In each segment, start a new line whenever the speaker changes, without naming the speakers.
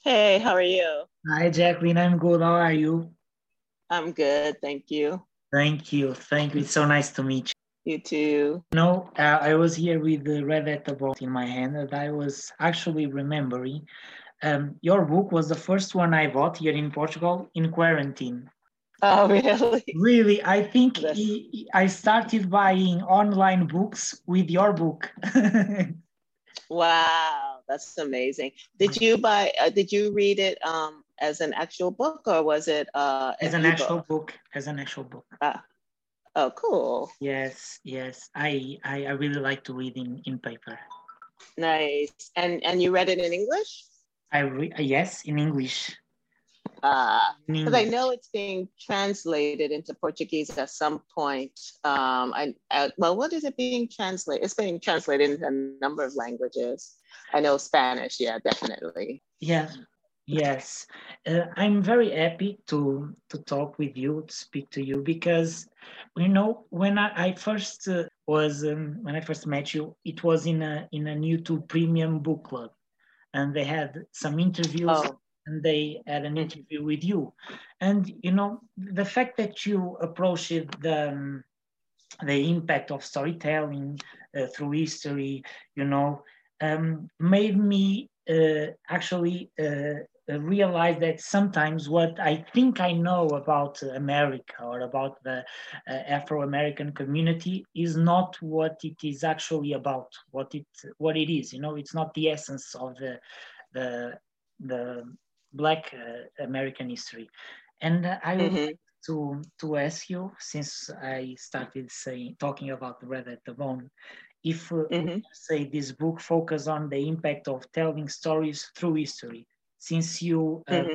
Hey, how are you?
Hi, Jacqueline. I'm good. How are you?
I'm good, thank you.
Thank you. Thank you. It's so nice to meet
you. You too.
You know, uh, I was here with the Red the in my hand, and I was actually remembering um, your book was the first one I bought here in Portugal in quarantine.
Oh, really?
Really, I think I started buying online books with your book.
wow, that's amazing. Did you buy? Uh, did you read it um, as an actual book, or was it uh,
as an actual book? As an actual book.
Ah. Oh, cool.
Yes, yes. I, I I really like to read in in paper.
Nice. And and you read it in English?
I re- yes, in English
because uh, I know it's being translated into Portuguese at some point. Um, I, I, well, what is it being translated? It's being translated into a number of languages. I know Spanish, yeah, definitely.
Yeah, yes. Uh, I'm very happy to to talk with you, to speak to you, because you know when I, I first uh, was um, when I first met you, it was in a in a YouTube Premium book club, and they had some interviews. Oh and they had an interview with you. And you know, the fact that you approached the um, the impact of storytelling uh, through history, you know, um, made me uh, actually uh, realize that sometimes what I think I know about America or about the uh, Afro American community is not what it is actually about. What it what it is, you know, it's not the essence of the the the Black uh, American history. And I would mm-hmm. like to to ask you, since I started saying talking about the Red at the Bone, if uh, mm-hmm. say this book focus on the impact of telling stories through history, since you uh, mm-hmm.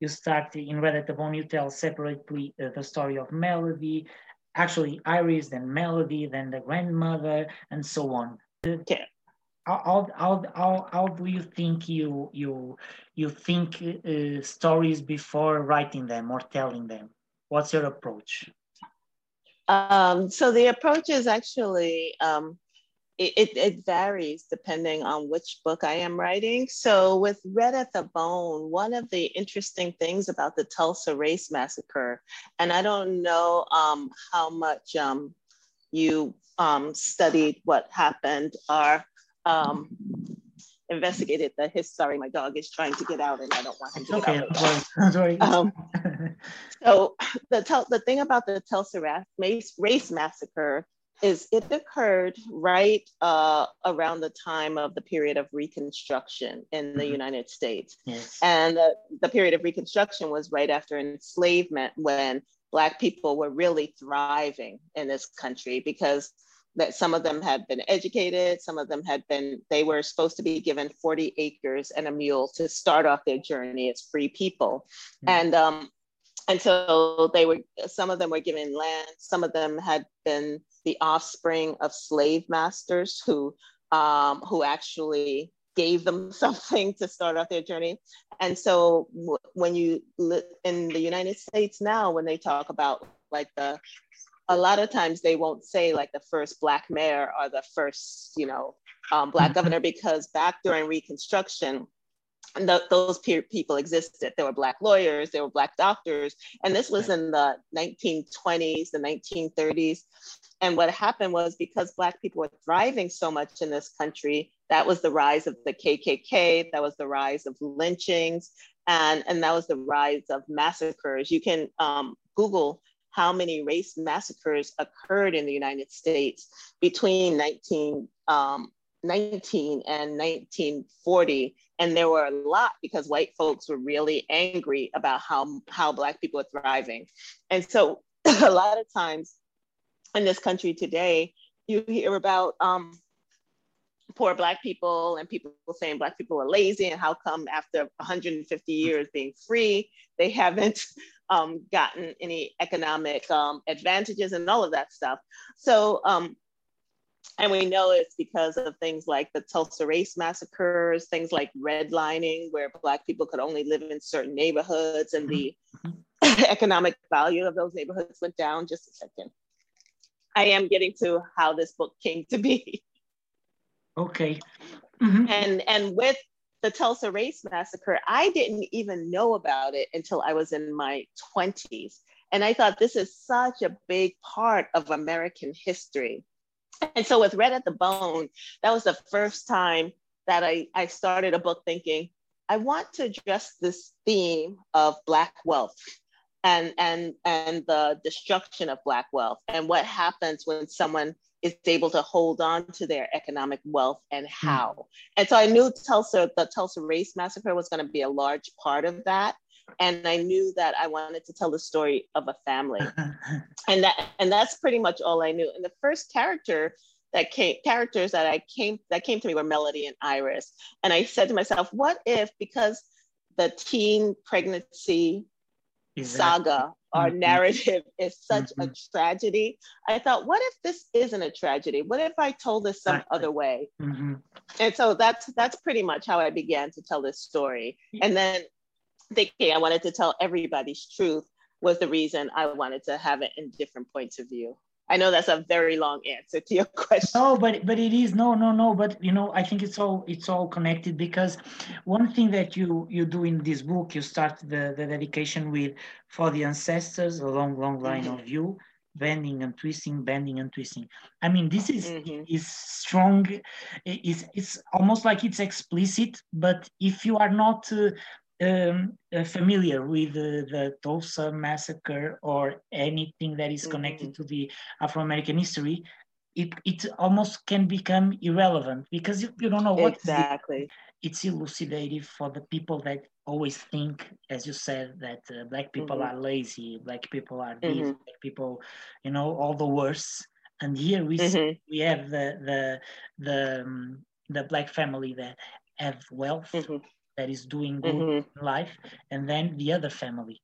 you start in Red at the Bone, you tell separately uh, the story of Melody, actually Iris, then Melody, then the grandmother, and so on.
Okay
how, how, how, how do you think you you you think uh, stories before writing them or telling them what's your approach
um, so the approach is actually um, it, it, it, varies depending on which book I am writing. So with Red at the Bone, one of the interesting things about the Tulsa Race Massacre, and I don't know um, how much um, you um, studied what happened, are um, investigated the his sorry my dog is trying to get out and i don't want him to okay, get out sorry. Um, so the the thing about the tulsa race, race massacre is it occurred right uh, around the time of the period of reconstruction in the mm-hmm. united states
yes.
and uh, the period of reconstruction was right after enslavement when black people were really thriving in this country because that some of them had been educated, some of them had been, they were supposed to be given 40 acres and a mule to start off their journey as free people. Mm-hmm. And um, and so they were some of them were given land some of them had been the offspring of slave masters who um, who actually gave them something to start off their journey and so when you li- in the united states now when they talk about like the a lot of times they won't say like the first black mayor or the first you know um, black mm-hmm. governor because back during reconstruction the, those pe- people existed. There were black lawyers there were black doctors and this was in the 1920s the 1930s and what happened was because black people were thriving so much in this country that was the rise of the kkk that was the rise of lynchings and, and that was the rise of massacres. You can um, google how many race massacres occurred in the United States between 19, um, 19 and 1940. And there were a lot because white folks were really angry about how, how Black people are thriving. And so a lot of times in this country today, you hear about um, poor black people and people saying black people are lazy and how come after 150 years being free they haven't um, gotten any economic um, advantages and all of that stuff. So, um, and we know it's because of things like the Tulsa race massacres, things like redlining, where Black people could only live in certain neighborhoods and the mm-hmm. economic value of those neighborhoods went down. Just a second. I am getting to how this book came to be.
Okay.
Mm-hmm. And and with the Tulsa Race Massacre, I didn't even know about it until I was in my 20s. And I thought this is such a big part of American history. And so with Red at the Bone, that was the first time that I, I started a book thinking, I want to address this theme of Black wealth and, and, and the destruction of Black wealth and what happens when someone is able to hold on to their economic wealth and hmm. how. And so I knew Tulsa, the Tulsa Race Massacre was going to be a large part of that. And I knew that I wanted to tell the story of a family. and that and that's pretty much all I knew. And the first character that came characters that I came that came to me were Melody and Iris. And I said to myself, what if because the teen pregnancy exactly. saga our mm-hmm. narrative is such mm-hmm. a tragedy. I thought, what if this isn't a tragedy? What if I told this some other way? Mm-hmm. And so that's that's pretty much how I began to tell this story. And then thinking I wanted to tell everybody's truth was the reason I wanted to have it in different points of view. I know that's a very long answer to your question.
No, but but it is no no no. But you know, I think it's all it's all connected because one thing that you you do in this book, you start the the dedication with for the ancestors, a long long line mm-hmm. of you bending and twisting, bending and twisting. I mean, this is mm-hmm. is strong. It's it's almost like it's explicit. But if you are not uh, um, uh, familiar with the, the, Tulsa massacre or anything that is connected mm-hmm. to the Afro-American history, it, it almost can become irrelevant because you, you don't know what
exactly.
It's elucidative for the people that always think, as you said, that uh, black people mm-hmm. are lazy, black people are these, mm-hmm. black people, you know, all the worse. And here we see, mm-hmm. we have the the the um, the black family that have wealth mm-hmm that is doing good mm-hmm. in life, and then the other family.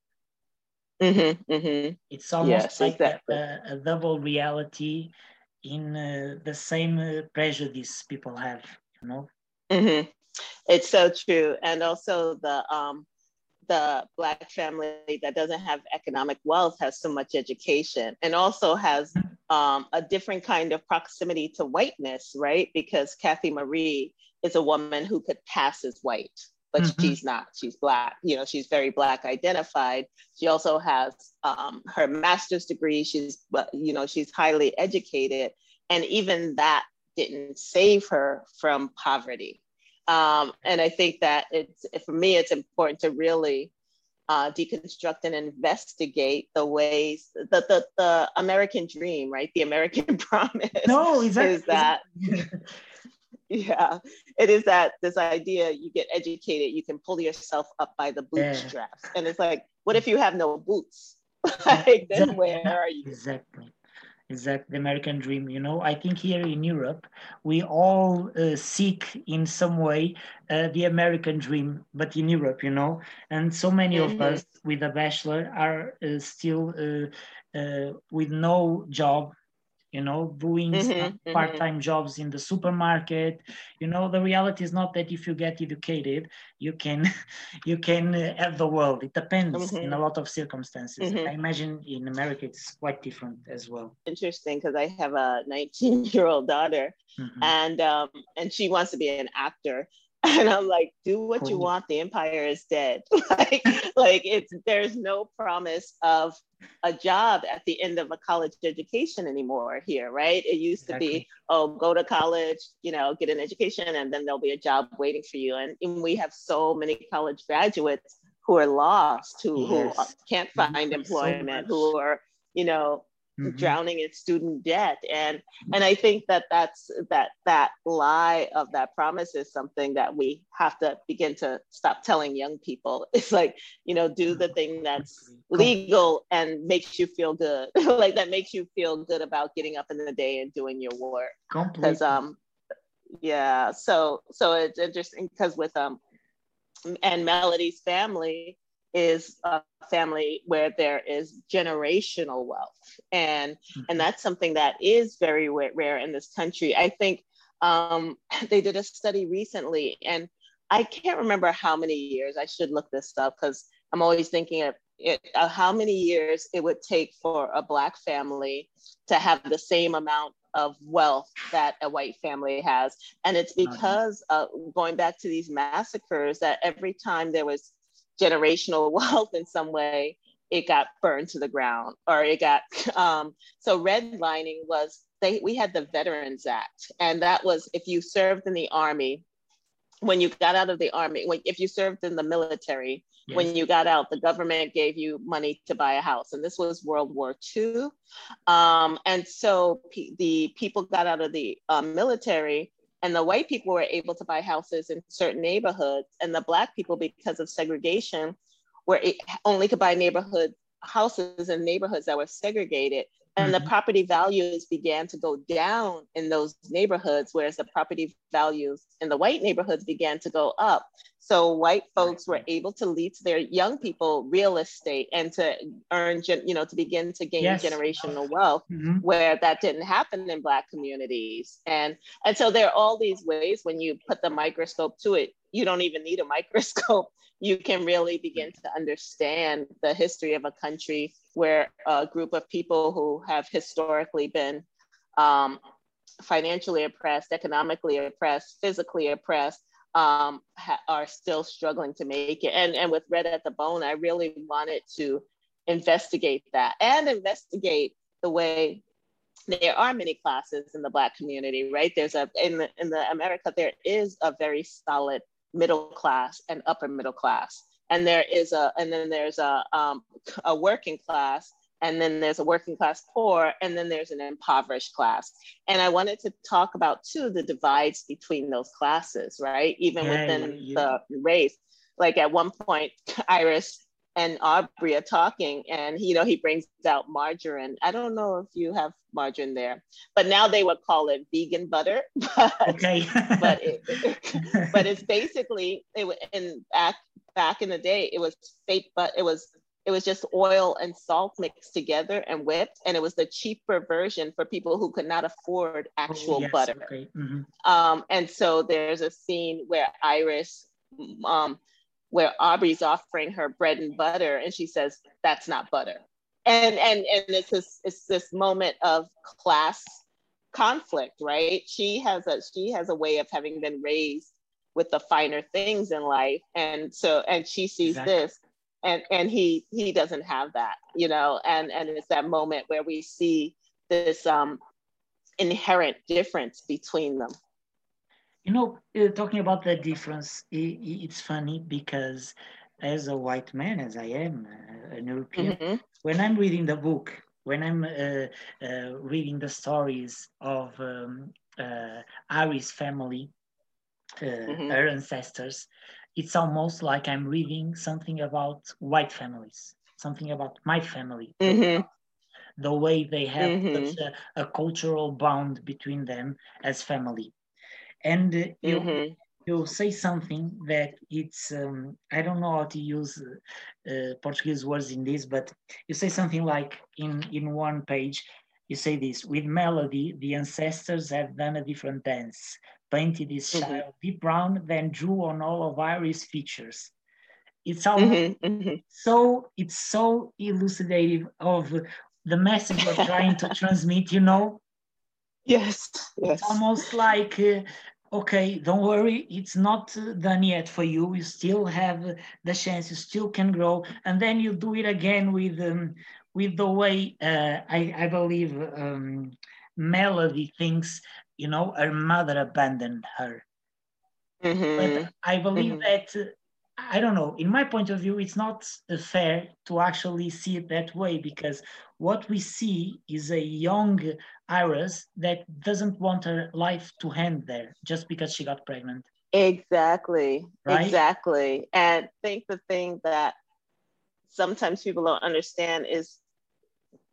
Mm-hmm, mm-hmm. It's almost yes, like exactly. a, a, double reality in uh, the same uh, prejudice people have, you know.
Mm-hmm. It's so true, and also the um, the black family that doesn't have economic wealth has so much education, and also has um, a different kind of proximity to whiteness, right? Because kathy Marie is a woman who could pass as white but mm-hmm. she's not. She's black. You know, she's very black identified. She also has um, her master's degree. She's, you know, she's highly educated, and even that didn't save her from poverty. Um, and I think that it's for me, it's important to really uh, deconstruct and investigate the ways the, the the American dream, right? The American promise.
No, exactly.
is that yeah it is that this idea you get educated you can pull yourself up by the bootstraps yeah. and it's like what if you have no boots? Like then where are you?
Exactly. Exactly the american dream you know? I think here in europe we all uh, seek in some way uh, the american dream but in europe you know? And so many mm-hmm. of us with a bachelor are uh, still uh, uh, with no job you know doing mm-hmm, mm-hmm, part-time jobs in the supermarket you know the reality is not that if you get educated you can you can uh, have the world it depends mm-hmm. in a lot of circumstances mm-hmm. i imagine in america it's quite different as well
interesting because i have a 19 year old daughter mm-hmm. and um and she wants to be an actor and I'm like, do what you want. The empire is dead. like, like it's there's no promise of a job at the end of a college education anymore here, right? It used exactly. to be, oh, go to college, you know, get an education, and then there'll be a job waiting for you. And, and we have so many college graduates who are lost, who, yes. who can't find employment, so who are, you know, mm-hmm. drowning in student debt. And and i think that that's that that lie of that promise is something that we have to begin to stop telling young people. It's like you know do the thing that's legal and makes you feel good. Like that makes you feel good about getting up in the day and doing your work. Because um yeah so so it's interesting because with um and melody's family is a family where there is generational wealth and mm-hmm. and that's something that is very rare in this country i think um, they did a study recently and i can't remember how many years i should look this up because i'm always thinking of it, uh, how many years it would take for a black family to have the same amount of wealth that a white family has. And it's because uh, going back to these massacres that every time there was generational wealth in some way, it got burned to the ground or it got, um, so redlining was, they, we had the Veterans Act. And that was if you served in the army, when you got out of the army, when, if you served in the military, yes. when you got out, the government gave you money to buy a house. And this was World War II. Um, and so p- the people got out of the uh, military and the white people were able to buy houses in certain neighborhoods. And the black people, because of segregation, were only could buy neighborhood houses in neighborhoods that were segregated and mm-hmm. the property values began to go down in those neighborhoods whereas the property values in the white neighborhoods began to go up so white folks were able to lead to their young people real estate and to earn you know to begin to gain yes. generational wealth mm-hmm. where that didn't happen in black communities and and so there are all these ways when you put the microscope to it you don't even need a microscope you can really begin to understand the history of a country where a group of people who have historically been um, financially oppressed, economically oppressed, physically oppressed, um, ha- are still struggling to make it. And, and with Red at the Bone, I really wanted to investigate that and investigate the way there are many classes in the Black community, right? There's a, in the, in the America, there is a very solid middle class and upper middle class and there is a and then there's a um, a working class and then there's a working class poor and then there's an impoverished class and i wanted to talk about too the divides between those classes right even yeah, within yeah. the race like at one point iris and Aubrey are talking, and you know he brings out margarine. I don't know if you have margarine there, but now they would call it vegan butter. But, okay. but it, but it's basically it in back back in the day it was fake, but it was it was just oil and salt mixed together and whipped, and it was the cheaper version for people who could not afford actual oh, yes, butter. Okay. Mm-hmm. Um, and so there's a scene where Iris um, where Aubrey's offering her bread and butter and she says, that's not butter. And and and it's this it's this moment of class conflict, right? She has a she has a way of having been raised with the finer things in life. And so and she sees exactly. this and and he he doesn't have that, you know, and and it's that moment where we see this um inherent difference between them.
You know, uh, talking about the difference, it, it's funny because as a white man, as I am, uh, an European, mm-hmm. when I'm reading the book, when I'm uh, uh, reading the stories of um, uh, Ari's family, uh, mm-hmm. her ancestors, it's almost like I'm reading something about white families, something about my family. Mm-hmm. The way they have mm-hmm. such a, a cultural bond between them as family and uh, you mm-hmm. you say something that it's um, I don't know how to use uh, Portuguese words in this, but you say something like in in one page, you say this with melody, the ancestors have done a different dance, painted this mm-hmm. child deep brown, then drew on all of Iris' features. It's almost mm-hmm, mm-hmm. so it's so elucidative of the message we're trying to transmit, you know,
Yes, yes.
It's almost like, uh, okay, don't worry, it's not uh, done yet for you. You still have the chance, you still can grow. And then you do it again with, um, with the way uh, I, I believe um, Melody thinks, you know, her mother abandoned her. Mm-hmm. But I believe mm-hmm. that I don't know. In my point of view, it's not fair to actually see it that way because what we see is a young Iris that doesn't want her life to end there just because she got pregnant.
Exactly. Right? Exactly. And I think the thing that sometimes people don't understand is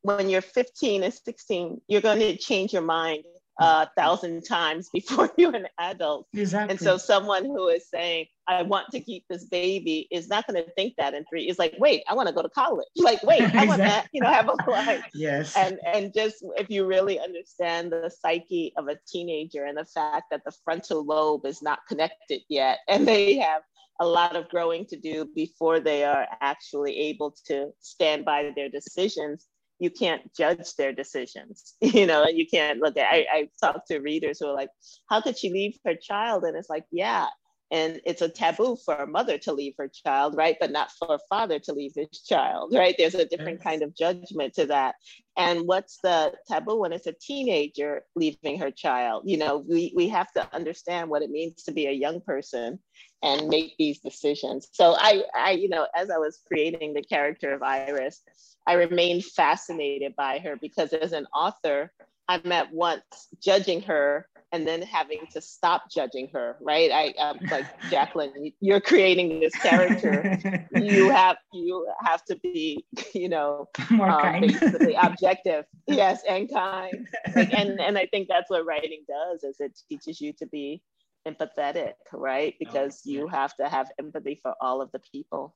when you're 15 and 16, you're going to change your mind a thousand times before you're an adult. Exactly. And so someone who is saying, I want to keep this baby is not going to think that in three. It's like, wait, I want to go to college. Like, wait, I exactly. want to, you know, have a life.
yes.
And and just if you really understand the psyche of a teenager and the fact that the frontal lobe is not connected yet, and they have a lot of growing to do before they are actually able to stand by their decisions you can't judge their decisions. You know, you can't look at. I, I talk to readers who are like, "How could she leave her child?" And it's like, yeah, and it's a taboo for a mother to leave her child right? But not for a father to leave his child right? There's a different kind of judgment to that. And what's the taboo when it's a teenager leaving her child? You know we, we have to understand what it means to be a young person and make these decisions. So i i you know as i was creating the character of iris i remained fascinated by her because as an author i'm at once judging her and then having to stop judging her, right? I um, like Jacqueline, you're creating this character. you have you have to be, you know,
more um, kind,
basically objective, yes, and kind. Like, and and I think that's what writing does is it teaches you to be empathetic, right? Oh, because oh, yeah. you have to have empathy for all of the people.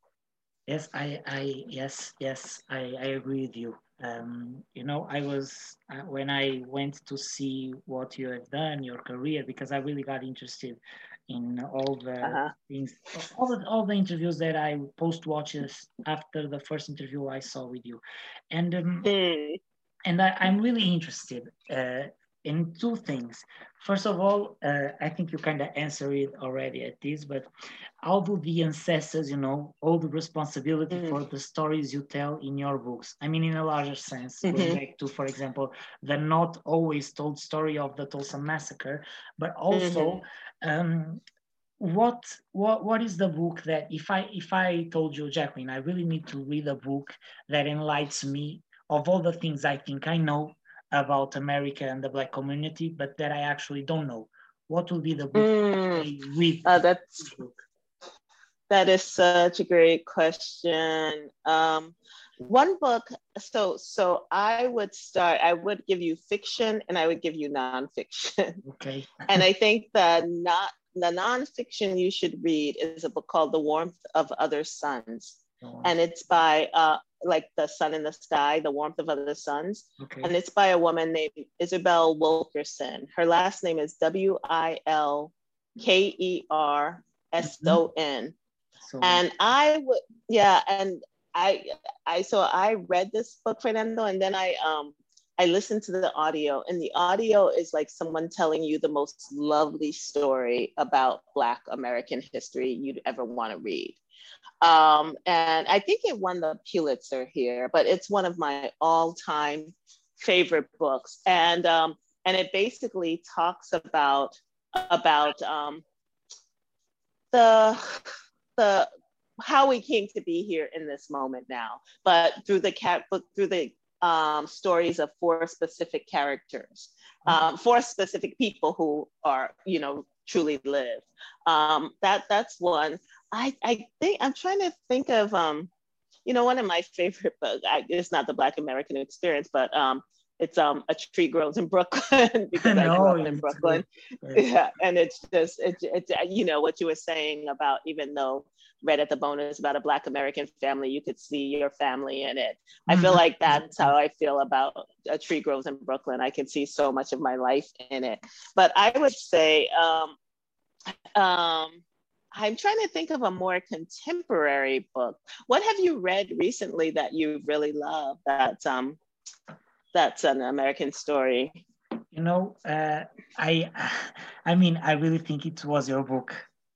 Yes, I, I, yes, yes, I, I agree with you um, you know, I was uh, when I went to see what you have done, your career, because I really got interested in all the uh-huh. things, all the all the interviews that I post watches after the first interview I saw with you, and um, mm. and I, am really interested uh, in two things. First of all, uh, I think you kind of answered it already at this, but how do the ancestors, you know, hold the responsibility mm-hmm. for the stories you tell in your books? I mean, in a larger sense, mm-hmm. going back to, for example, the not always told story of the Tulsa massacre, but also mm-hmm. um, what what what is the book that if I if I told you, Jacqueline, I really need to read a book that enlightens me of all the things I think I know about America and the Black community, but that I actually don't know. What will be the book mm. Read?
Uh, that's that is such a great question. Um, one book. So so I would start. I would give you fiction, and I would give you nonfiction.
Okay.
and I think the not the nonfiction you should read is a book called The Warmth of Other Suns. Oh. And it's by uh, like the sun in the sky, the warmth of other suns. Okay. And it's by a woman named Isabel Wilkerson. Her last name is W I L K E R S O N. And I would, yeah, and I, I, so I read this book, Fernando, and then I, um, I listened to the audio, and the audio is like someone telling you the most lovely story about Black American history you'd ever want to read. Um, and I think it won the Pulitzer here, but it's one of my all-time favorite books. And um, and it basically talks about about um, the the how we came to be here in this moment now, but through the cat book, through the um, stories of four specific characters, um, four specific people who are you know truly live. Um, that that's one. I, I think I'm trying to think of um, you know, one of my favorite books. I, it's not the Black American Experience, but um, it's um a tree grows in Brooklyn because I, I grew up in Brooklyn. Yeah, and it's just it's it's you know what you were saying about even though Red at the Bone is about a Black American family, you could see your family in it. I feel mm-hmm. like that's how I feel about a tree grows in Brooklyn. I can see so much of my life in it. But I would say um, um, I'm trying to think of a more contemporary book. What have you read recently that you really love? That's um, that's an American story.
You know, uh, I, I mean, I really think it was your book.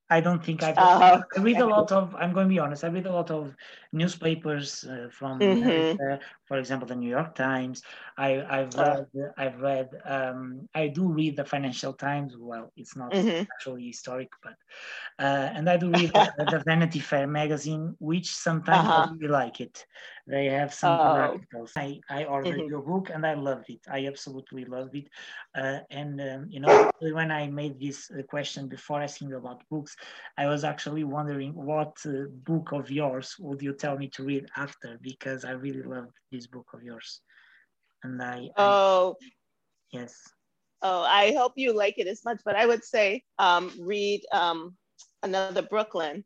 I don't think I've. Uh, I read a lot of. I'm going to be honest. I read a lot of newspapers uh, from, mm-hmm. for example, the New York Times. I, I've read. I've read. Um, I do read the Financial Times. Well, it's not mm-hmm. actually historic, but uh, and I do read the, the, Vanity Fair magazine, which sometimes uh-huh. I really like it. They have some oh. articles. I, I ordered mm-hmm. your book and I loved it. I absolutely loved it. Uh, and um, you know, when I made this uh, question before asking about books, I was actually wondering what uh, book of yours would you tell me to read after because I really loved this book of yours. And I,
oh
I, yes.
Oh, I hope you like it as much, but I would say um, read um, another Brooklyn.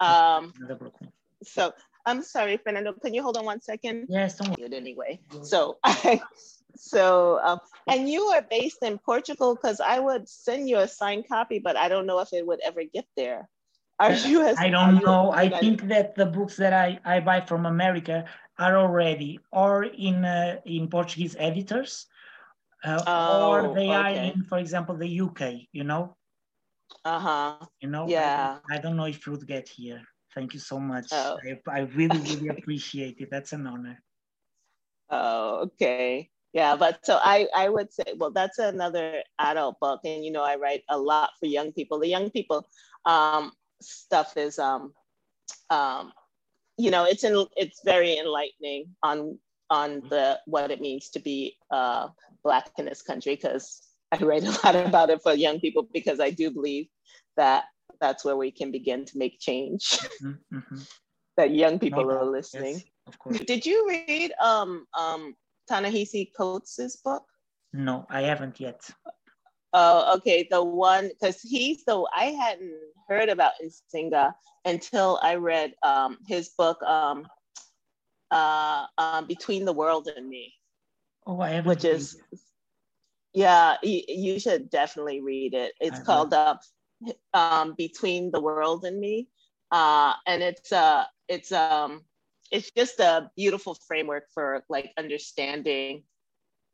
Um, another Brooklyn. So I'm sorry, Fernando. Can you hold on one second?
Yes.
Don't it anyway. So, so, um, and you are based in Portugal because I would send you a signed copy, but I don't know if it would ever get there.
Are you? As, I don't know. I think that the books that I I buy from America are already or in uh, in Portuguese editors, uh,
Oh,
or they are in, for example, the UK. You know,
Uh-huh.
you know.
Yeah.
I, I don't know if you'd get here. Thank you so much.
Oh.
I, I really, really appreciate it. That's an honor.
Oh, okay. Yeah, but so I I would say, well, that's another adult book, and you know, I write a lot for young people. The young people um, stuff is, um, um, you know, it's in, it's very enlightening on on the what it means to be uh, black in this country because I write a lot about it for young people because I do believe that that's where we can begin to make change.
Mhm, mhm.
that young people
No
are listening.
Yes, of course.
Did you read um um Ta-Nehisi Coates' book?
No, I haven't yet.
Oh, okay. The one because he's the I hadn't heard about Nsinga until I read um his book um uh um Between the World and Me,
Oh, I haven't.
which is yeah, you, you should definitely read it. It's
I
called uh, um Between the World and Me. Uh and it's uh it's um it's just a beautiful framework for like understanding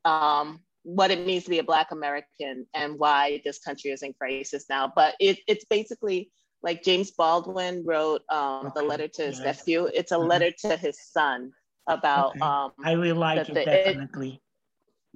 um, what it means to be a Black American and why this country is in crisis now. But it, it's basically like James Baldwin wrote um, the letter to his
yes.
nephew. It's a
Mhm.
letter to his son about
Okay.
um,
I will like it
the- it-
definitely.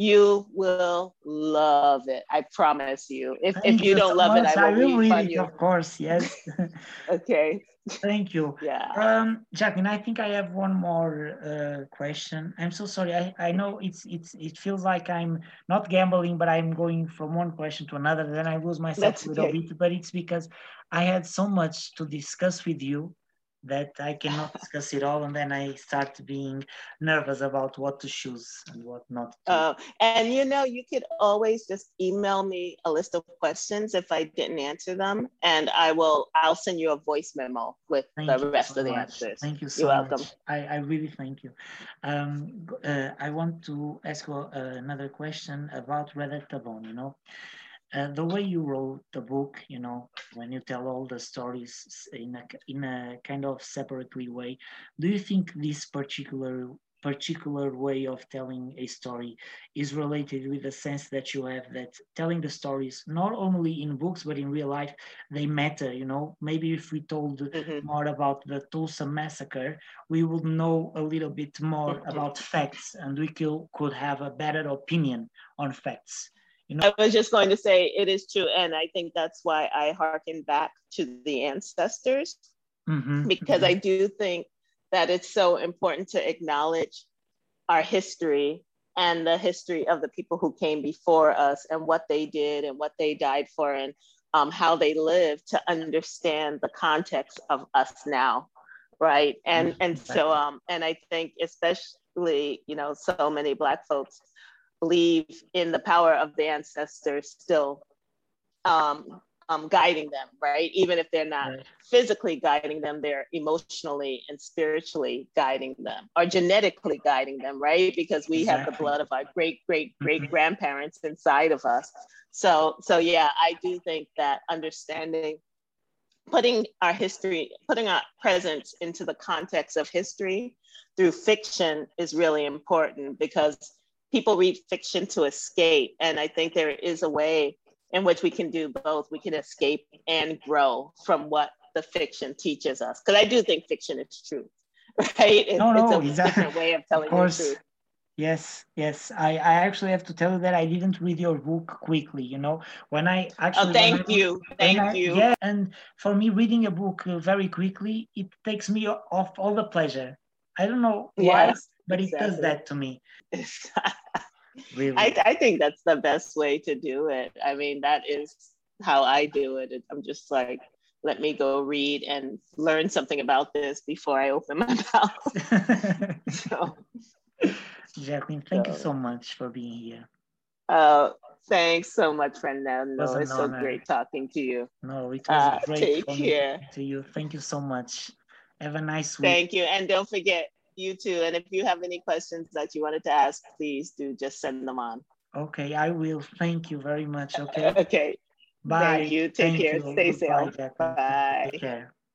You will love it. I promise you. If,
Thank
if you don't
so
love it. I will
will read it,
you.
of course. Yes.
Okay.
Thank you.
Yeah.
Um, Jacqueline, I think I have one more uh, question. I'm so sorry. I, I know it's it's it feels like I'm not gambling, but I'm going from one question to another. Then I lose myself
That's
a little
okay.
bit. But it's because I had so much to discuss with you that I cannot discuss it all, and then I start being nervous about what to choose and what not to.
Uh, and you know, you could always just email me a list of questions if I didn't answer them, and I will. I'll send you a voice memo with
Thank
the rest
so
of the
much.
answers.
Thank you so
You're welcome.
much. I, I really thank you. Um, uh, I want to ask you uh, another question about Red at the Bone, you know. Uh, the way you wrote the book, you know, when you tell all the stories in a, in a kind of separately way, do you think this particular particular way of telling a story is related with the sense that you have that telling the stories not only in books but in real life they matter you know maybe if we told
Mhm.
more about the Tulsa massacre, we would know a little bit more
Mhm.
about facts and we could, could have a better opinion on facts. You know,
I was just going to say it is true, and I think that's why I hearken back to the ancestors
Mhm,
because
mhm.
I do think that it's so important to acknowledge our history and the history of the people who came before us and what they did and what they died for and um, how they lived to understand the context of us now right? And and so um and i think especially you know so many black folks believe in the power of the ancestors still um, um guiding them right even if they're not
Right.
physically guiding them, they're emotionally and spiritually guiding them or genetically guiding them, right? Because we have the blood of our great, great, great
Mhm.
grandparents inside of us. So, so yeah, I do think that understanding, putting our history, putting our presence into the context of history through fiction is really important because people read fiction to escape. And I think there is a way in which we can do both. We can escape and grow from what the fiction teaches us. Because I do think fiction is truth, right? It-
No, no,
it's a
exactly.
different way of
Of
telling the truth.
Yes, yes. I, I actually have to tell you that I didn't read your book quickly, you know. When I actually
Oh, thank
I-
you. Thank
I-
you.
Yeah, and for me, reading a book uh, very quickly, it takes me off all the pleasure. I don't know why,
Yes,
but it does that to me. Really.
I, I think that's the best way to do it. I mean, that is how I do it. It- I'm just like, let me go read and learn something about this before I open my mouth. So,
Jacqueline, thank you
So-
so much for being here.
uh, thanks so much, Fernando.
Was an
It's so great talking to you.
No, it was
Uh,
great
take care.
to you. Thank you so much. Have a nice week.
Thank you. And don't forget, you too. And if you have any questions that you wanted to ask, please do just send them on.
Okay, I will. Thank you very much. Okay.
Okay.
Bye.
Thank you. Take
Thank
care.
you.
Stay safe.
Jacqueline.
Bye.
Take care.